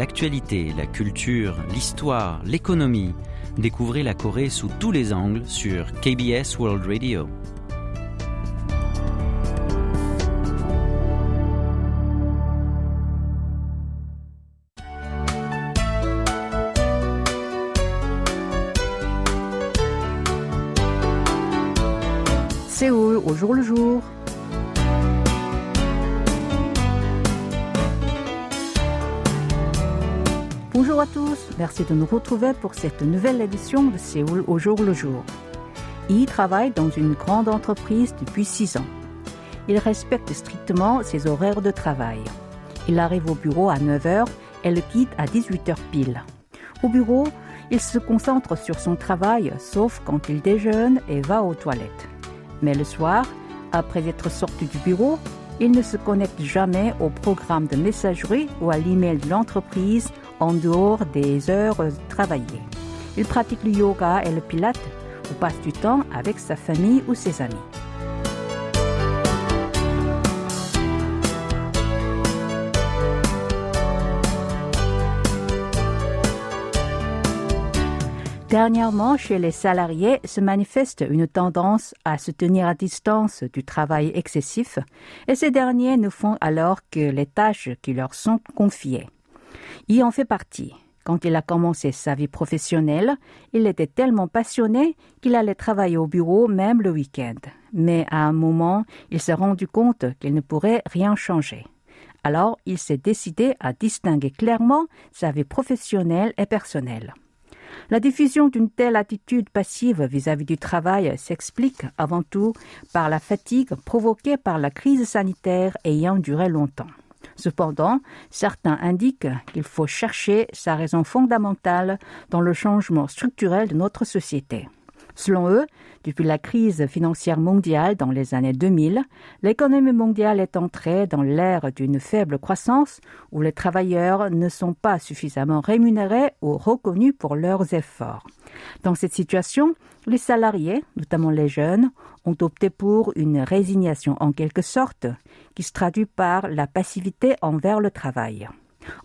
l'actualité, la culture, l'histoire, l'économie. Découvrez la Corée sous tous les angles sur KBS World Radio. Merci de nous retrouver pour cette nouvelle édition de Séoul au jour le jour. Yi travaille dans une grande entreprise depuis 6 ans. Il respecte strictement ses horaires de travail. Il arrive au bureau à 9h et le quitte à 18h pile. Au bureau, il se concentre sur son travail sauf quand il déjeune et va aux toilettes. Mais le soir, après être sorti du bureau, il ne se connecte jamais au programme de messagerie ou à l'email de l'entreprise en dehors des heures travaillées. Il pratique le yoga et le pilate ou passe du temps avec sa famille ou ses amis. Dernièrement, chez les salariés se manifeste une tendance à se tenir à distance du travail excessif et ces derniers ne font alors que les tâches qui leur sont confiées. Il en fait partie. Quand il a commencé sa vie professionnelle, il était tellement passionné qu'il allait travailler au bureau même le week-end. Mais à un moment, il s'est rendu compte qu'il ne pourrait rien changer. Alors, il s'est décidé à distinguer clairement sa vie professionnelle et personnelle. La diffusion d'une telle attitude passive vis-à-vis du travail s'explique avant tout par la fatigue provoquée par la crise sanitaire ayant duré longtemps. Cependant, certains indiquent qu'il faut chercher sa raison fondamentale dans le changement structurel de notre société. Selon eux, depuis la crise financière mondiale dans les années 2000, l'économie mondiale est entrée dans l'ère d'une faible croissance où les travailleurs ne sont pas suffisamment rémunérés ou reconnus pour leurs efforts. Dans cette situation, les salariés, notamment les jeunes, ont opté pour une résignation en quelque sorte qui se traduit par la passivité envers le travail.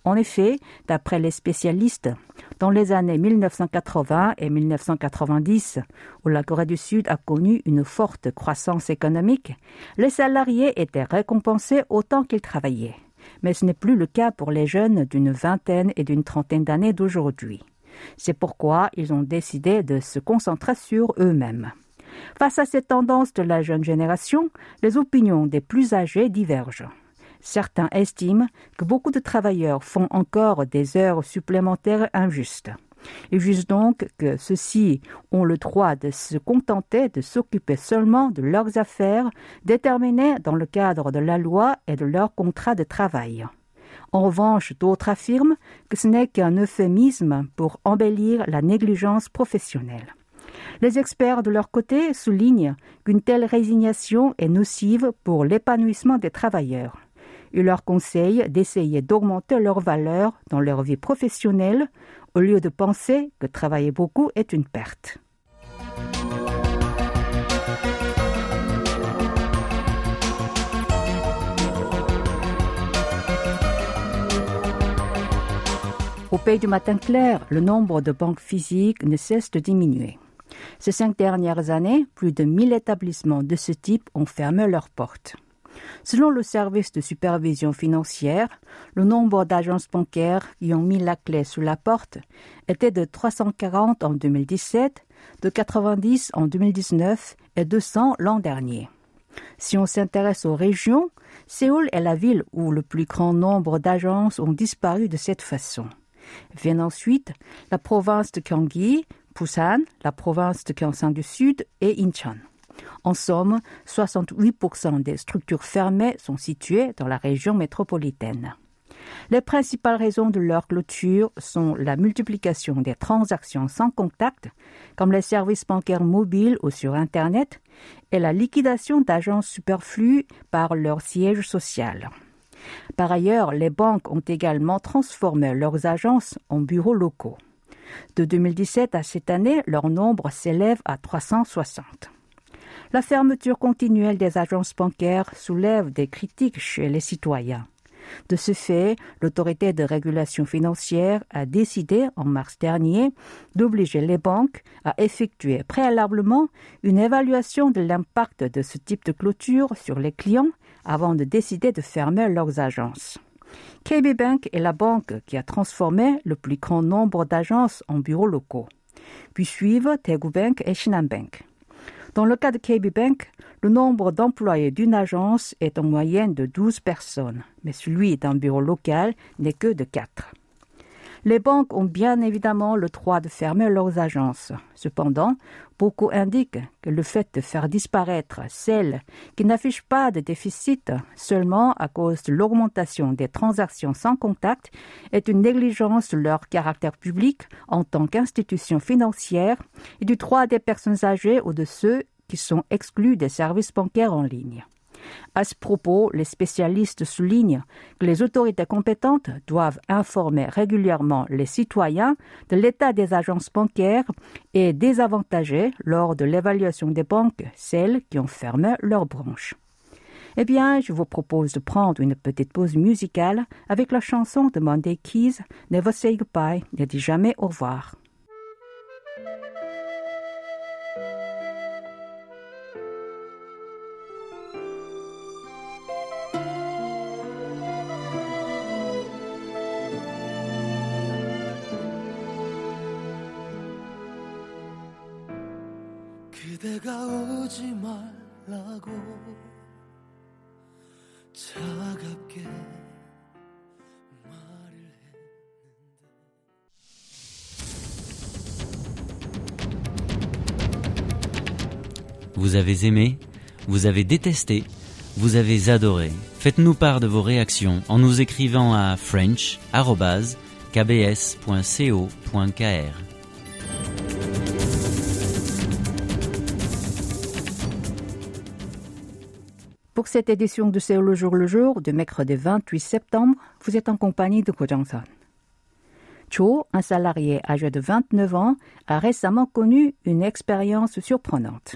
En effet, d'après les spécialistes, dans les années 1980 et 1990, où la Corée du Sud a connu une forte croissance économique, les salariés étaient récompensés autant qu'ils travaillaient. Mais ce n'est plus le cas pour les jeunes d'une vingtaine et d'une trentaine d'années d'aujourd'hui. C'est pourquoi ils ont décidé de se concentrer sur eux-mêmes. Face à cette tendance de la jeune génération, les opinions des plus âgés divergent. Certains estiment que beaucoup de travailleurs font encore des heures supplémentaires injustes. Ils jugent donc que ceux-ci ont le droit de se contenter de s'occuper seulement de leurs affaires déterminées dans le cadre de la loi et de leur contrat de travail. En revanche, d'autres affirment que ce n'est qu'un euphémisme pour embellir la négligence professionnelle. Les experts, de leur côté, soulignent qu'une telle résignation est nocive pour l'épanouissement des travailleurs. Ils leur conseillent d'essayer d'augmenter leur valeur dans leur vie professionnelle au lieu de penser que travailler beaucoup est une perte. Au pays du matin clair, le nombre de banques physiques ne cesse de diminuer. Ces cinq dernières années, plus de 1000 établissements de ce type ont fermé leurs portes. Selon le service de supervision financière, le nombre d'agences bancaires qui ont mis la clé sous la porte était de 340 en 2017, de 90 en 2019 et 200 l'an dernier. Si on s'intéresse aux régions, Séoul est la ville où le plus grand nombre d'agences ont disparu de cette façon. Viennent ensuite la province de Gyeonggi, Busan, la province de Gyeongsang du Sud et Incheon. En somme, 68% des structures fermées sont situées dans la région métropolitaine. Les principales raisons de leur clôture sont la multiplication des transactions sans contact, comme les services bancaires mobiles ou sur Internet, et la liquidation d'agences superflues par leur siège social. Par ailleurs, les banques ont également transformé leurs agences en bureaux locaux. De 2017 à cette année, leur nombre s'élève à 360. La fermeture continuelle des agences bancaires soulève des critiques chez les citoyens. De ce fait, l'autorité de régulation financière a décidé en mars dernier d'obliger les banques à effectuer préalablement une évaluation de l'impact de ce type de clôture sur les clients avant de décider de fermer leurs agences. KB Bank est la banque qui a transformé le plus grand nombre d'agences en bureaux locaux. Puis suivent Daegu Bank et Shinhan Bank. Dans le cas de KB Bank, le nombre d'employés d'une agence est en moyenne de 12 personnes, mais celui d'un bureau local n'est que de 4. Les banques ont bien évidemment le droit de fermer leurs agences. Cependant, beaucoup indiquent que le fait de faire disparaître celles qui n'affichent pas de déficit seulement à cause de l'augmentation des transactions sans contact est une négligence de leur caractère public en tant qu'institution financière et du droit des personnes âgées ou de ceux qui sont exclus des services bancaires en ligne. À ce propos, les spécialistes soulignent que les autorités compétentes doivent informer régulièrement les citoyens de l'état des agences bancaires et désavantager lors de l'évaluation des banques celles qui ont fermé leurs branches. Eh bien, je vous propose de prendre une petite pause musicale avec la chanson de Monday Keys, Never Say Goodbye, ne dis jamais au revoir. Vous avez aimé, vous avez détesté, vous avez adoré. Faites-nous part de vos réactions en nous écrivant à french.kbs.co.kr. Pour cette édition de C'est le jour le jour de mercredi 28 septembre, vous êtes en compagnie de Ko. Cho, un salarié âgé de 29 ans, a récemment connu une expérience surprenante.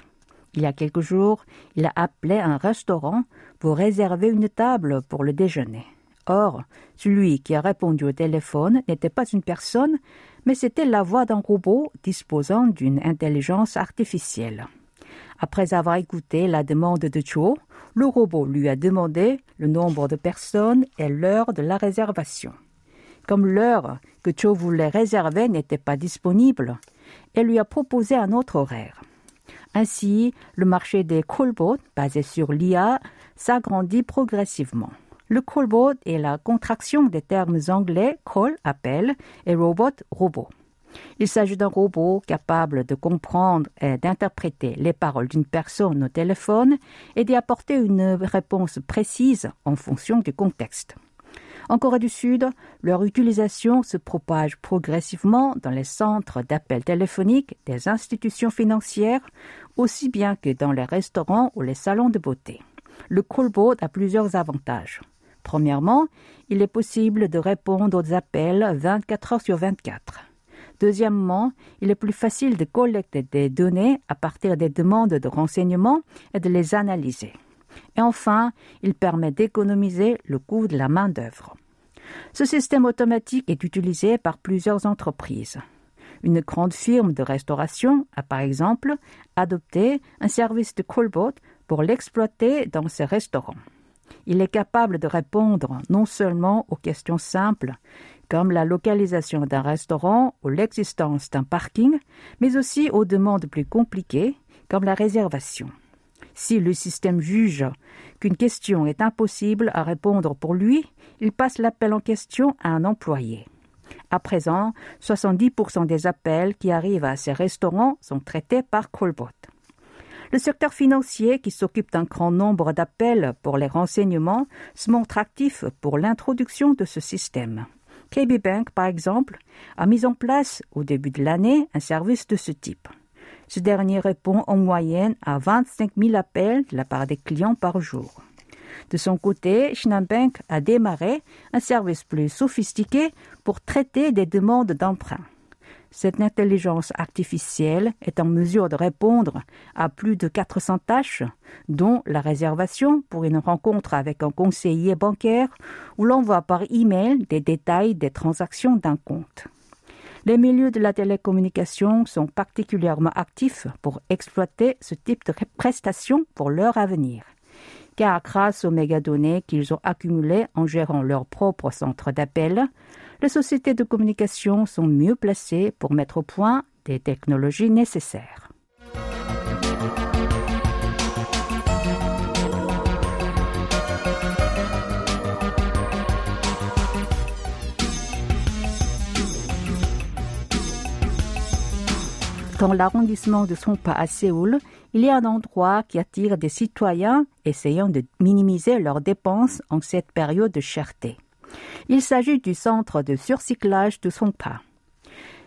Il y a quelques jours, il a appelé un restaurant pour réserver une table pour le déjeuner. Or, celui qui a répondu au téléphone n'était pas une personne, mais c'était la voix d'un robot disposant d'une intelligence artificielle. Après avoir écouté la demande de Cho, le robot lui a demandé le nombre de personnes et l'heure de la réservation. Comme l'heure que Cho voulait réserver n'était pas disponible, elle lui a proposé un autre horaire. Ainsi, le marché des callbots, basé sur l'IA, s'agrandit progressivement. Le callbot est la contraction des termes anglais call, appel, et robot, robot. Il s'agit d'un robot capable de comprendre et d'interpréter les paroles d'une personne au téléphone et d'y apporter une réponse précise en fonction du contexte. En Corée du Sud, leur utilisation se propage progressivement dans les centres d'appel téléphonique des institutions financières, aussi bien que dans les restaurants ou les salons de beauté. Le callbot a plusieurs avantages. Premièrement, il est possible de répondre aux appels 24 heures sur 24. Deuxièmement, il est plus facile de collecter des données à partir des demandes de renseignements et de les analyser. Et enfin, il permet d'économiser le coût de la main-d'œuvre. Ce système automatique est utilisé par plusieurs entreprises. Une grande firme de restauration a par exemple adopté un service de callbot pour l'exploiter dans ses restaurants. Il est capable de répondre non seulement aux questions simples comme la localisation d'un restaurant ou l'existence d'un parking, mais aussi aux demandes plus compliquées, comme la réservation. Si le système juge qu'une question est impossible à répondre pour lui, il passe l'appel en question à un employé. À présent, 70% des appels qui arrivent à ces restaurants sont traités par Callbot. Le secteur financier, qui s'occupe d'un grand nombre d'appels pour les renseignements, se montre actif pour l'introduction de ce système. KB Bank, par exemple, a mis en place au début de l'année un service de ce type. Ce dernier répond en moyenne à 25 000 appels de la part des clients par jour. De son côté, Bank a démarré un service plus sophistiqué pour traiter des demandes d'emprunt. Cette intelligence artificielle est en mesure de répondre à plus de 400 tâches, dont la réservation pour une rencontre avec un conseiller bancaire ou l'envoi par email des détails des transactions d'un compte. Les milieux de la télécommunication sont particulièrement actifs pour exploiter ce type de prestations pour leur avenir. Car grâce aux mégadonnées qu'ils ont accumulées en gérant leur propre centre d'appel, les sociétés de communication sont mieux placées pour mettre au point des technologies nécessaires. Dans l'arrondissement de Songpa à Séoul, il y a un endroit qui attire des citoyens essayant de minimiser leurs dépenses en cette période de cherté. Il s'agit du centre de surcyclage de Songpa.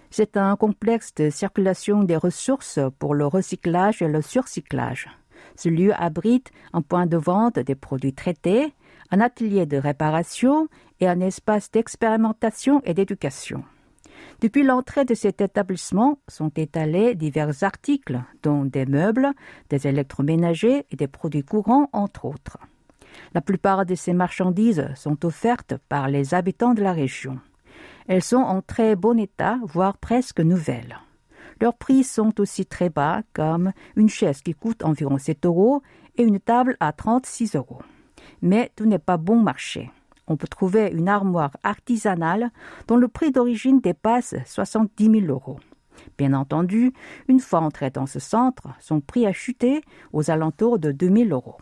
C'est un complexe de circulation des ressources pour le recyclage et le surcyclage. Ce lieu abrite un point de vente des produits traités, un atelier de réparation et un espace d'expérimentation et d'éducation. Depuis l'entrée de cet établissement sont étalés divers articles, dont des meubles, des électroménagers et des produits courants, entre autres. La plupart de ces marchandises sont offertes par les habitants de la région. Elles sont en très bon état, voire presque nouvelles. Leurs prix sont aussi très bas, comme une chaise qui coûte environ 7 euros et une table à 36 euros. Mais tout n'est pas bon marché. On peut trouver une armoire artisanale dont le prix d'origine dépasse 70 000 euros. Bien entendu, une fois entrée dans ce centre, son prix a chuté aux alentours de 2 000 euros.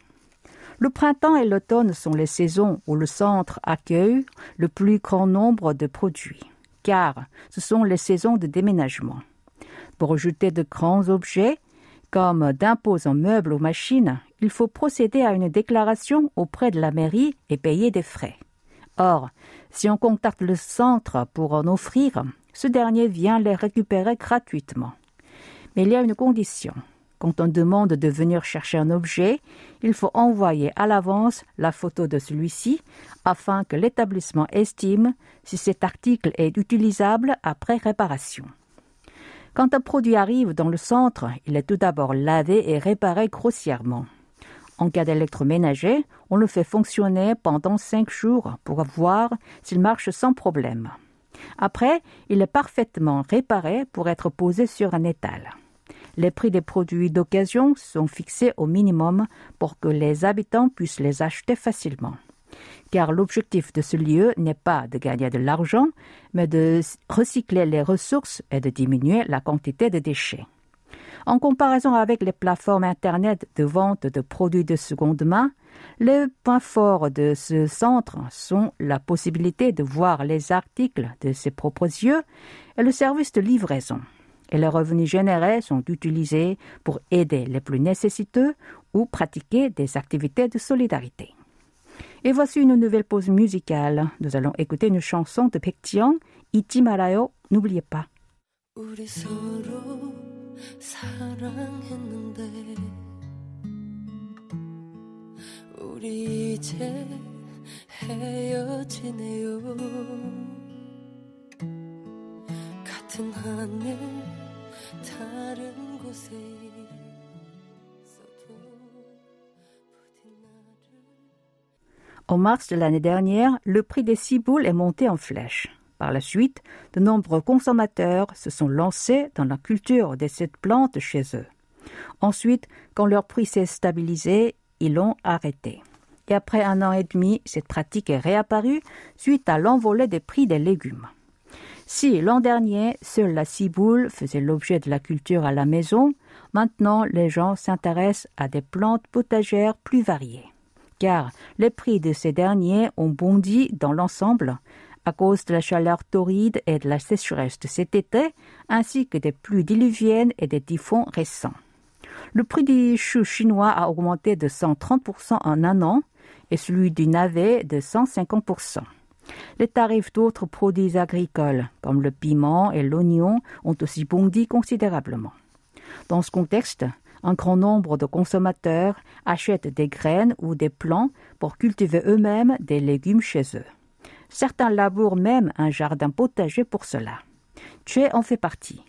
Le printemps et l'automne sont les saisons où le centre accueille le plus grand nombre de produits, car ce sont les saisons de déménagement. Pour ajouter de grands objets, comme d'imposants meubles ou machines, il faut procéder à une déclaration auprès de la mairie et payer des frais. Or, si on contacte le centre pour en offrir, ce dernier vient les récupérer gratuitement. Mais il y a une condition. Quand on demande de venir chercher un objet, il faut envoyer à l'avance la photo de celui-ci afin que l'établissement estime si cet article est utilisable après réparation. Quand un produit arrive dans le centre, il est tout d'abord lavé et réparé grossièrement. En cas d'électroménager, on le fait fonctionner pendant cinq jours pour voir s'il marche sans problème. Après, il est parfaitement réparé pour être posé sur un étal. Les prix des produits d'occasion sont fixés au minimum pour que les habitants puissent les acheter facilement. Car l'objectif de ce lieu n'est pas de gagner de l'argent, mais de recycler les ressources et de diminuer la quantité de déchets. En comparaison avec les plateformes Internet de vente de produits de seconde main, les points forts de ce centre sont la possibilité de voir les articles de ses propres yeux et le service de livraison et les revenus générés sont utilisés pour aider les plus nécessiteux ou pratiquer des activités de solidarité. Et voici une nouvelle pause musicale. Nous allons écouter une chanson de Baekjiang, Iti Marayo, n'oubliez pas. En mars de l'année dernière, le prix des ciboules est monté en flèche. Par la suite, de nombreux consommateurs se sont lancés dans la culture de cette plante chez eux. Ensuite, quand leur prix s'est stabilisé, ils l'ont arrêté. Et après un an et demi, cette pratique est réapparue suite à l'envolée des prix des légumes. Si l'an dernier, seule la ciboule faisait l'objet de la culture à la maison, maintenant les gens s'intéressent à des plantes potagères plus variées. Car les prix de ces derniers ont bondi dans l'ensemble à cause de la chaleur torride et de la sécheresse de cet été, ainsi que des pluies diluviennes et des typhons récents. Le prix du chou chinois a augmenté de 130% en un an et celui du navet de 150%. Les tarifs d'autres produits agricoles, comme le piment et l'oignon, ont aussi bondi considérablement. Dans ce contexte, un grand nombre de consommateurs achètent des graines ou des plants pour cultiver eux-mêmes des légumes chez eux. Certains labourent même un jardin potager pour cela. Chue en fait partie.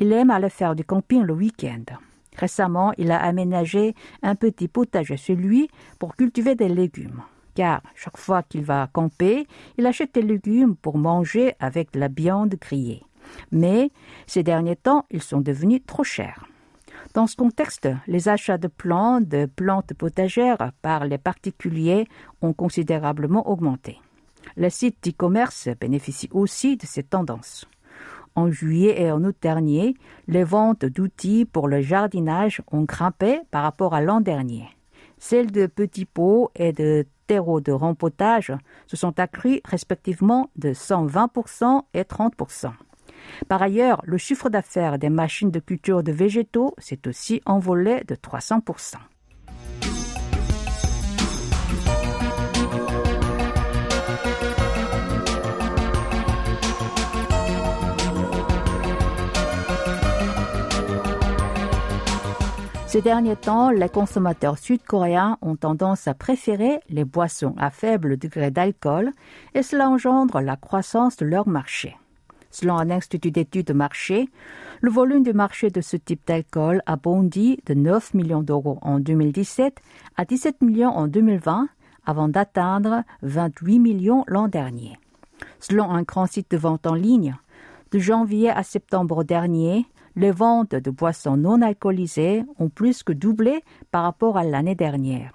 Il aime aller faire du camping le week-end. Récemment, il a aménagé un petit potager chez lui pour cultiver des légumes. Car chaque fois qu'il va camper, il achète des légumes pour manger avec de la viande grillée. Mais ces derniers temps, ils sont devenus trop chers. Dans ce contexte, les achats de plantes, de plantes potagères par les particuliers ont considérablement augmenté. Les sites d'e-commerce bénéficient aussi de ces tendances. En juillet et en août dernier, les ventes d'outils pour le jardinage ont grimpé par rapport à l'an dernier. Celles de petits pots et de terreaux de rempotage se sont accrues respectivement de 120% et 30%. Par ailleurs, le chiffre d'affaires des machines de culture de végétaux s'est aussi envolé de 300%. Ces derniers temps, les consommateurs sud-coréens ont tendance à préférer les boissons à faible degré d'alcool et cela engendre la croissance de leur marché. Selon un institut d'études de marché, le volume du marché de ce type d'alcool a bondi de 9 millions d'euros en 2017 à 17 millions en 2020 avant d'atteindre 28 millions l'an dernier. Selon un grand site de vente en ligne, de janvier à septembre dernier, les ventes de boissons non alcoolisées ont plus que doublé par rapport à l'année dernière.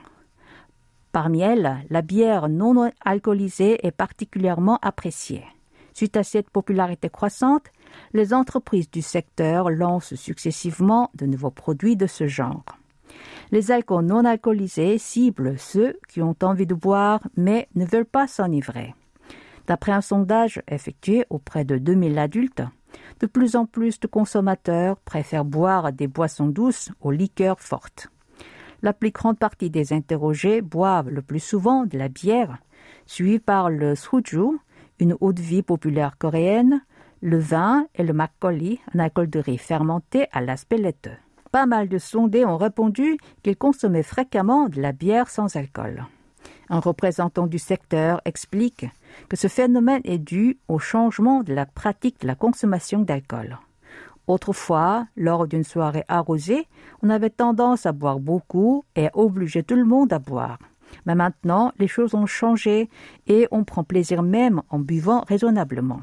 Parmi elles, la bière non alcoolisée est particulièrement appréciée. Suite à cette popularité croissante, les entreprises du secteur lancent successivement de nouveaux produits de ce genre. Les alcools non alcoolisés ciblent ceux qui ont envie de boire mais ne veulent pas s'enivrer. D'après un sondage effectué auprès de 2000 adultes, de plus en plus de consommateurs préfèrent boire des boissons douces aux liqueurs fortes. La plus grande partie des interrogés boivent le plus souvent de la bière, suivie par le soju, une eau de vie populaire coréenne, le vin et le makgeolli, un alcool de riz fermenté à l'aspect laiteux. Pas mal de sondés ont répondu qu'ils consommaient fréquemment de la bière sans alcool. Un représentant du secteur explique que ce phénomène est dû au changement de la pratique de la consommation d'alcool. Autrefois, lors d'une soirée arrosée, on avait tendance à boire beaucoup et à obliger tout le monde à boire. Mais maintenant, les choses ont changé et on prend plaisir même en buvant raisonnablement.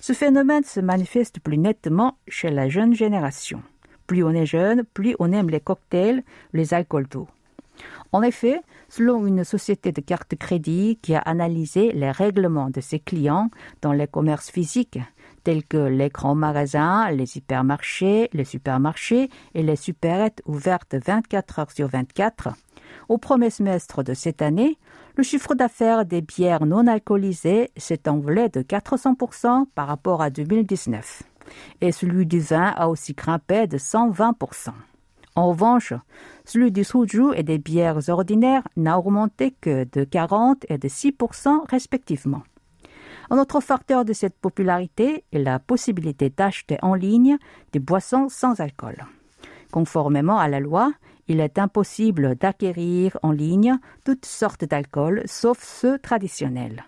Ce phénomène se manifeste plus nettement chez la jeune génération. Plus on est jeune, plus on aime les cocktails, les alcools doux. En effet, selon une société de carte crédit qui a analysé les règlements de ses clients dans les commerces physiques, tels que les grands magasins, les hypermarchés, les supermarchés et les supérettes ouvertes 24 heures sur 24, au premier semestre de cette année, le chiffre d'affaires des bières non alcoolisées s'est envolé de 400% par rapport à 2019 et celui du vin a aussi grimpé de 120%. En revanche, celui du soju et des bières ordinaires n'a augmenté que de 40 et de 6% respectivement. Un autre facteur de cette popularité est la possibilité d'acheter en ligne des boissons sans alcool. Conformément à la loi, il est impossible d'acquérir en ligne toutes sortes d'alcool, sauf ceux traditionnels.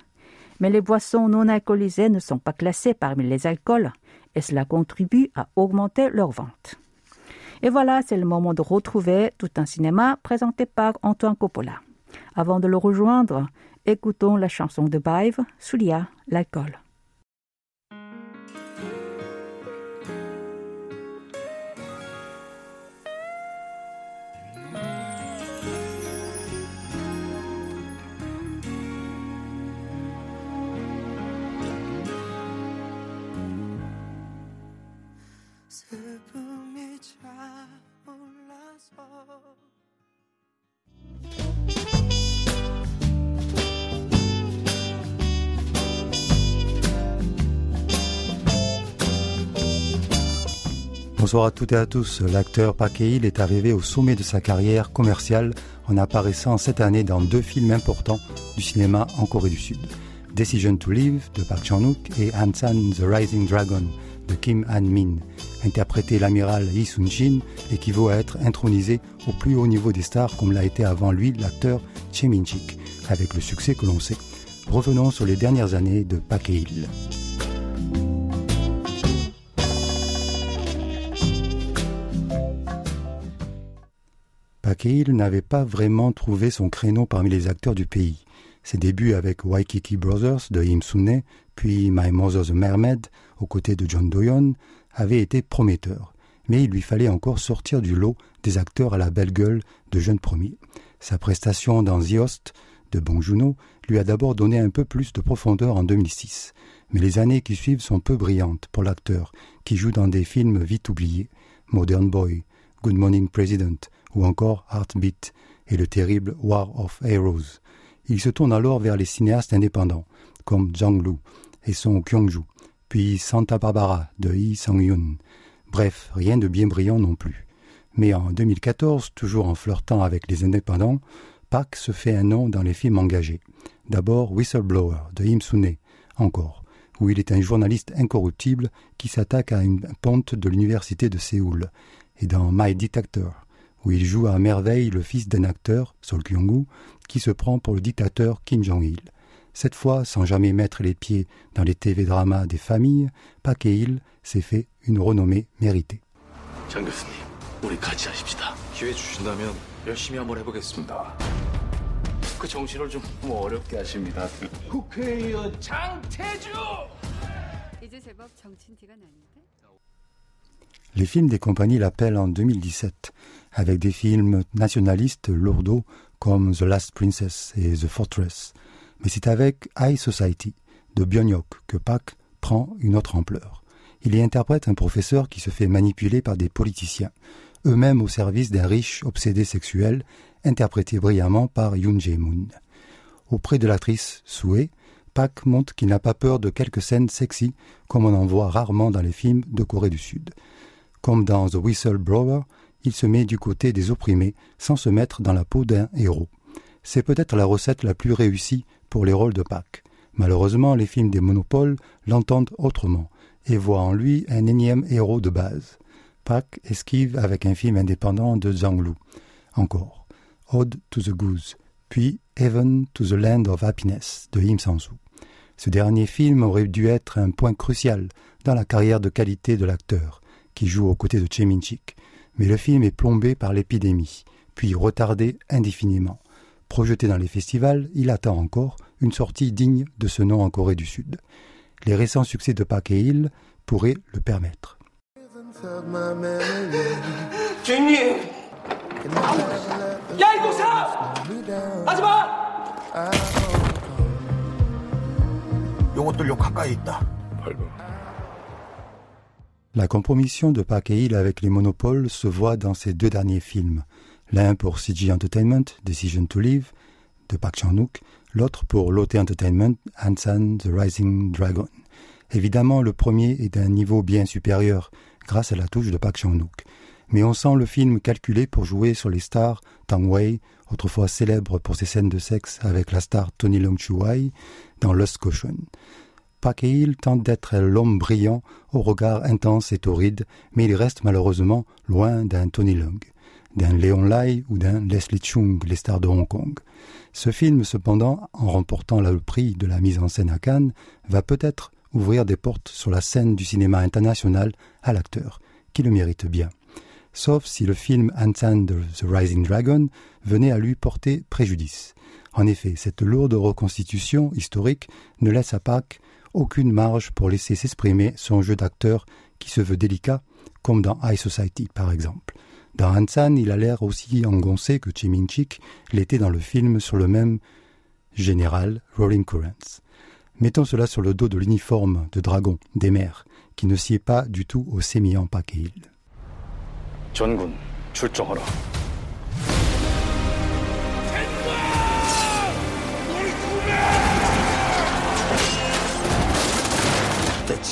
Mais les boissons non alcoolisées ne sont pas classées parmi les alcools, et cela contribue à augmenter leur vente. Et voilà, c'est le moment de retrouver tout un cinéma présenté par Antoine Coppola. Avant de le rejoindre, écoutons la chanson de Bive, Soulia, l'alcool. Bonsoir à toutes et à tous. L'acteur Hae-il est arrivé au sommet de sa carrière commerciale en apparaissant cette année dans deux films importants du cinéma en Corée du Sud. Decision to Live de Park Chan-wook et Hansan the Rising Dragon de Kim Han-min. Interpréter l'amiral Lee Sun-shin équivaut à être intronisé au plus haut niveau des stars comme l'a été avant lui l'acteur Che Min-chik, avec le succès que l'on sait. Revenons sur les dernières années de Park N'avait pas vraiment trouvé son créneau parmi les acteurs du pays. Ses débuts avec Waikiki Brothers de Im Sune, puis My Mother's Mermaid aux côtés de John Doyon, avaient été prometteurs. Mais il lui fallait encore sortir du lot des acteurs à la belle gueule de jeunes premiers. Sa prestation dans The Host de Bong Joon-ho lui a d'abord donné un peu plus de profondeur en 2006. Mais les années qui suivent sont peu brillantes pour l'acteur, qui joue dans des films vite oubliés, Modern Boy, Good Morning President ou encore Heartbeat et le terrible War of Heroes. Il se tourne alors vers les cinéastes indépendants, comme Zhang Lu et son Kyung-ju, puis Santa Barbara de Lee Sang-yoon. Bref, rien de bien brillant non plus. Mais en 2014, toujours en flirtant avec les indépendants, Park se fait un nom dans les films engagés. D'abord Whistleblower de Im Sune, encore, où il est un journaliste incorruptible qui s'attaque à une ponte de l'université de Séoul, et dans My Dictator, où il joue à merveille le fils d'un acteur, Sol Kyung-gu, qui se prend pour le dictateur Kim Jong-il. Cette fois, sans jamais mettre les pieds dans les TV-dramas des familles, Park Hee-il s'est fait une renommée méritée. Les films des compagnies l'appellent en 2017, avec des films nationalistes lourdeaux comme The Last Princess et The Fortress. Mais c'est avec High Society de Byonyok que Pak prend une autre ampleur. Il y interprète un professeur qui se fait manipuler par des politiciens, eux-mêmes au service d'un riche obsédé sexuel, interprété brillamment par Yoon Jae-moon. Auprès de l'actrice Sue, Pak montre qu'il n'a pas peur de quelques scènes sexy, comme on en voit rarement dans les films de Corée du Sud. Comme dans The Whistleblower, il se met du côté des opprimés sans se mettre dans la peau d'un héros. C'est peut-être la recette la plus réussie pour les rôles de Pak. Malheureusement, les films des monopoles l'entendent autrement et voient en lui un énième héros de base. Pak esquive avec un film indépendant de Zhang Lu. Encore, Ode to the Goose, puis Heaven to the Land of Happiness de Im Sang-soo. Ce dernier film aurait dû être un point crucial dans la carrière de qualité de l'acteur, qui joue aux côtés de Che Min-chik, mais le film est plombé par l'épidémie, puis retardé indéfiniment. Projeté dans les festivals, il attend encore une sortie digne de ce nom en Corée du Sud. Les récents succès de Park Hae-il pourraient le permettre. La compromission de Park Hae-il avec les monopoles se voit dans ses deux derniers films. L'un pour CG Entertainment, Decision to Live, de Park Chan-wook, l'autre pour Lotte Entertainment, Hansan The Rising Dragon. Évidemment, le premier est d'un niveau bien supérieur, grâce à la touche de Park Chan-wook. Mais on sent le film calculé pour jouer sur les stars Tang Wei, autrefois célèbre pour ses scènes de sexe avec la star Tony Leung Chu-wai dans Lost Caution. Park tente d'être l'homme brillant au regard intense et torride, mais il reste malheureusement loin d'un Tony Leung, d'un Léon Lai ou d'un Leslie Chung, les stars de Hong Kong. Ce film, cependant, en remportant le prix de la mise en scène à Cannes, va peut-être ouvrir des portes sur la scène du cinéma international à l'acteur, qui le mérite bien. Sauf si le film Antan The Rising Dragon venait à lui porter préjudice. En effet, cette lourde reconstitution historique ne laisse à Park aucune marge pour laisser s'exprimer son jeu d'acteur qui se veut délicat, comme dans High Society par exemple. Dans Hansan, il a l'air aussi engoncé que Chiminchik l'était dans le film sur le même général, Rolling Currents. Mettons cela sur le dos de l'uniforme de dragon des mers, qui ne sied pas du tout au sémillant Pakeil.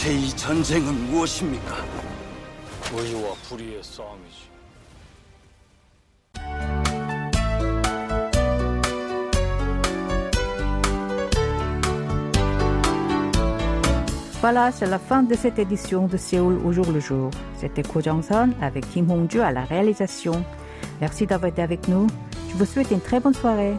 제2 전쟁은 무엇입니까? 의와 불의의 싸움이지. Voilà, c'est la fin de cette édition de Séoul au jour le jour. C'était Ko Jong-son avec Kim Hong-ju à la réalisation. Merci d'avoir été avec nous. Je vous souhaite une très bonne soirée.